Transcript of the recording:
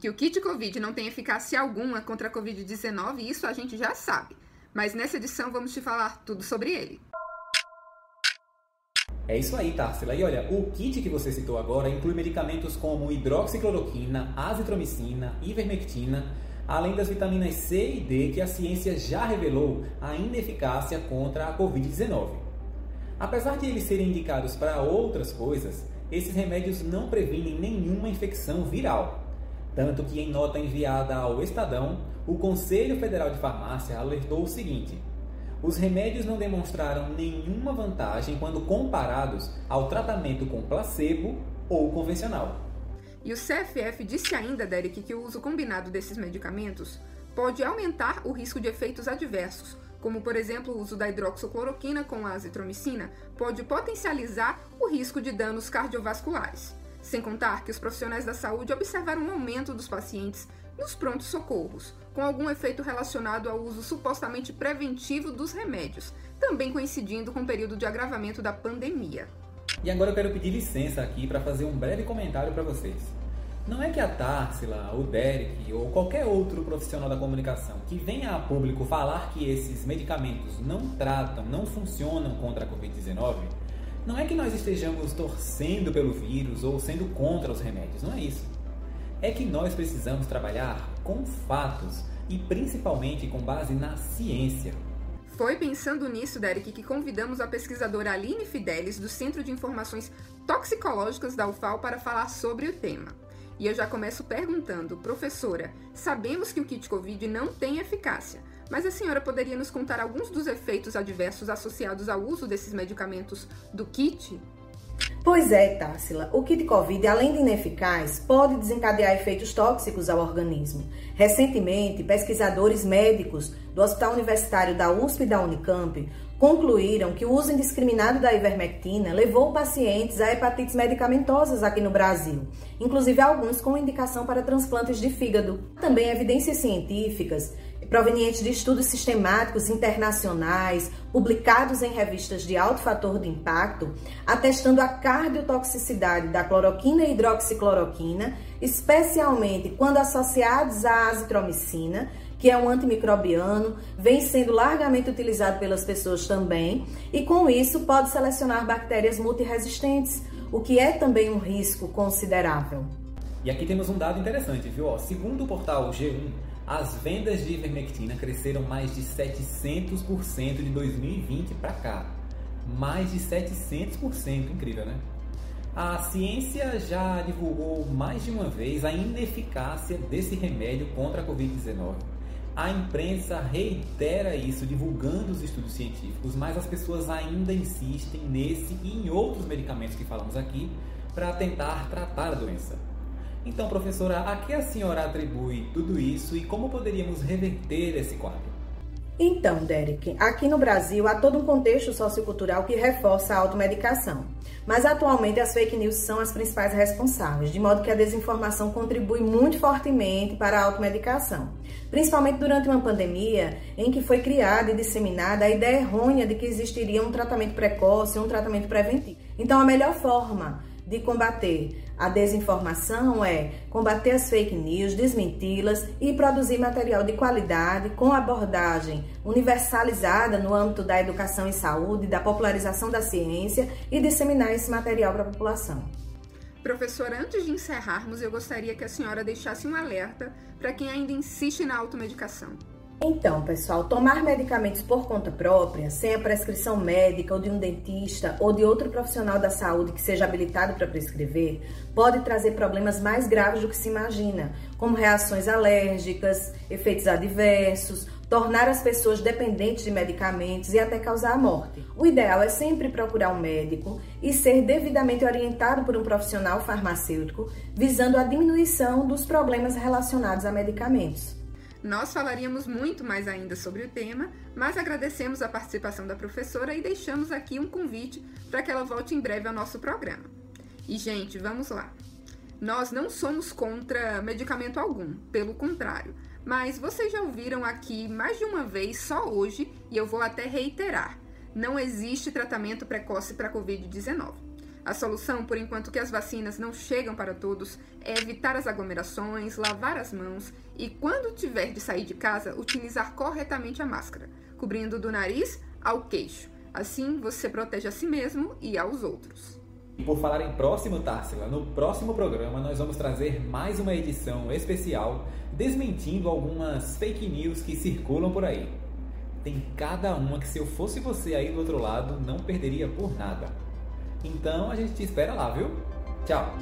Que o kit Covid não tem eficácia alguma contra a Covid-19, isso a gente já sabe. Mas nessa edição vamos te falar tudo sobre ele. É isso aí, Tarsila. E olha, o kit que você citou agora inclui medicamentos como hidroxicloroquina, azitromicina, ivermectina, além das vitaminas C e D que a ciência já revelou a ineficácia contra a Covid-19. Apesar de eles serem indicados para outras coisas, esses remédios não previnem nenhuma infecção viral. Tanto que, em nota enviada ao Estadão, o Conselho Federal de Farmácia alertou o seguinte: os remédios não demonstraram nenhuma vantagem quando comparados ao tratamento com placebo ou convencional. E o CFF disse ainda, Derek, que o uso combinado desses medicamentos pode aumentar o risco de efeitos adversos, como por exemplo o uso da hidroxicloroquina com a azitromicina, pode potencializar o risco de danos cardiovasculares. Sem contar que os profissionais da saúde observaram um aumento dos pacientes nos prontos socorros, com algum efeito relacionado ao uso supostamente preventivo dos remédios, também coincidindo com o período de agravamento da pandemia. E agora eu quero pedir licença aqui para fazer um breve comentário para vocês. Não é que a Tarsila, o Derek ou qualquer outro profissional da comunicação que venha a público falar que esses medicamentos não tratam, não funcionam contra a Covid-19, não é que nós estejamos torcendo pelo vírus ou sendo contra os remédios, não é isso é que nós precisamos trabalhar com fatos e principalmente com base na ciência. Foi pensando nisso, Derek, que convidamos a pesquisadora Aline Fidelis, do Centro de Informações Toxicológicas da UFAL, para falar sobre o tema. E eu já começo perguntando, professora, sabemos que o kit Covid não tem eficácia, mas a senhora poderia nos contar alguns dos efeitos adversos associados ao uso desses medicamentos do kit? Pois é, Társila, o kit Covid, além de ineficaz, pode desencadear efeitos tóxicos ao organismo. Recentemente, pesquisadores médicos do Hospital Universitário da USP e da Unicamp concluíram que o uso indiscriminado da ivermectina levou pacientes a hepatites medicamentosas aqui no Brasil, inclusive alguns com indicação para transplantes de fígado. Também evidências científicas provenientes de estudos sistemáticos internacionais, publicados em revistas de alto fator de impacto, atestando a cardiotoxicidade da cloroquina e hidroxicloroquina, especialmente quando associados à azitromicina, que é um antimicrobiano, vem sendo largamente utilizado pelas pessoas também, e com isso pode selecionar bactérias multiresistentes, o que é também um risco considerável. E aqui temos um dado interessante, viu? segundo o portal G1, as vendas de ivermectina cresceram mais de 700% de 2020 para cá. Mais de 700%, incrível, né? A ciência já divulgou mais de uma vez a ineficácia desse remédio contra a Covid-19. A imprensa reitera isso, divulgando os estudos científicos, mas as pessoas ainda insistem nesse e em outros medicamentos que falamos aqui para tentar tratar a doença. Então, professora, a que a senhora atribui tudo isso e como poderíamos reverter esse quadro? Então, Derek, aqui no Brasil há todo um contexto sociocultural que reforça a automedicação. Mas atualmente as fake news são as principais responsáveis, de modo que a desinformação contribui muito fortemente para a automedicação. Principalmente durante uma pandemia em que foi criada e disseminada a ideia errônea de que existiria um tratamento precoce, um tratamento preventivo. Então, a melhor forma de combater a desinformação é combater as fake news, desmenti-las e produzir material de qualidade com abordagem universalizada no âmbito da educação e saúde, da popularização da ciência e disseminar esse material para a população. Professora, antes de encerrarmos, eu gostaria que a senhora deixasse um alerta para quem ainda insiste na automedicação. Então, pessoal, tomar medicamentos por conta própria, sem a prescrição médica ou de um dentista ou de outro profissional da saúde que seja habilitado para prescrever, pode trazer problemas mais graves do que se imagina, como reações alérgicas, efeitos adversos, tornar as pessoas dependentes de medicamentos e até causar a morte. O ideal é sempre procurar um médico e ser devidamente orientado por um profissional farmacêutico, visando a diminuição dos problemas relacionados a medicamentos. Nós falaríamos muito mais ainda sobre o tema, mas agradecemos a participação da professora e deixamos aqui um convite para que ela volte em breve ao nosso programa. E, gente, vamos lá. Nós não somos contra medicamento algum, pelo contrário. Mas vocês já ouviram aqui mais de uma vez, só hoje, e eu vou até reiterar: não existe tratamento precoce para a Covid-19. A solução, por enquanto que as vacinas não chegam para todos, é evitar as aglomerações, lavar as mãos e, quando tiver de sair de casa, utilizar corretamente a máscara, cobrindo do nariz ao queixo. Assim, você protege a si mesmo e aos outros. E por falar em próximo, Társila, no próximo programa nós vamos trazer mais uma edição especial desmentindo algumas fake news que circulam por aí. Tem cada uma que se eu fosse você aí do outro lado não perderia por nada. Então a gente te espera lá, viu? Tchau!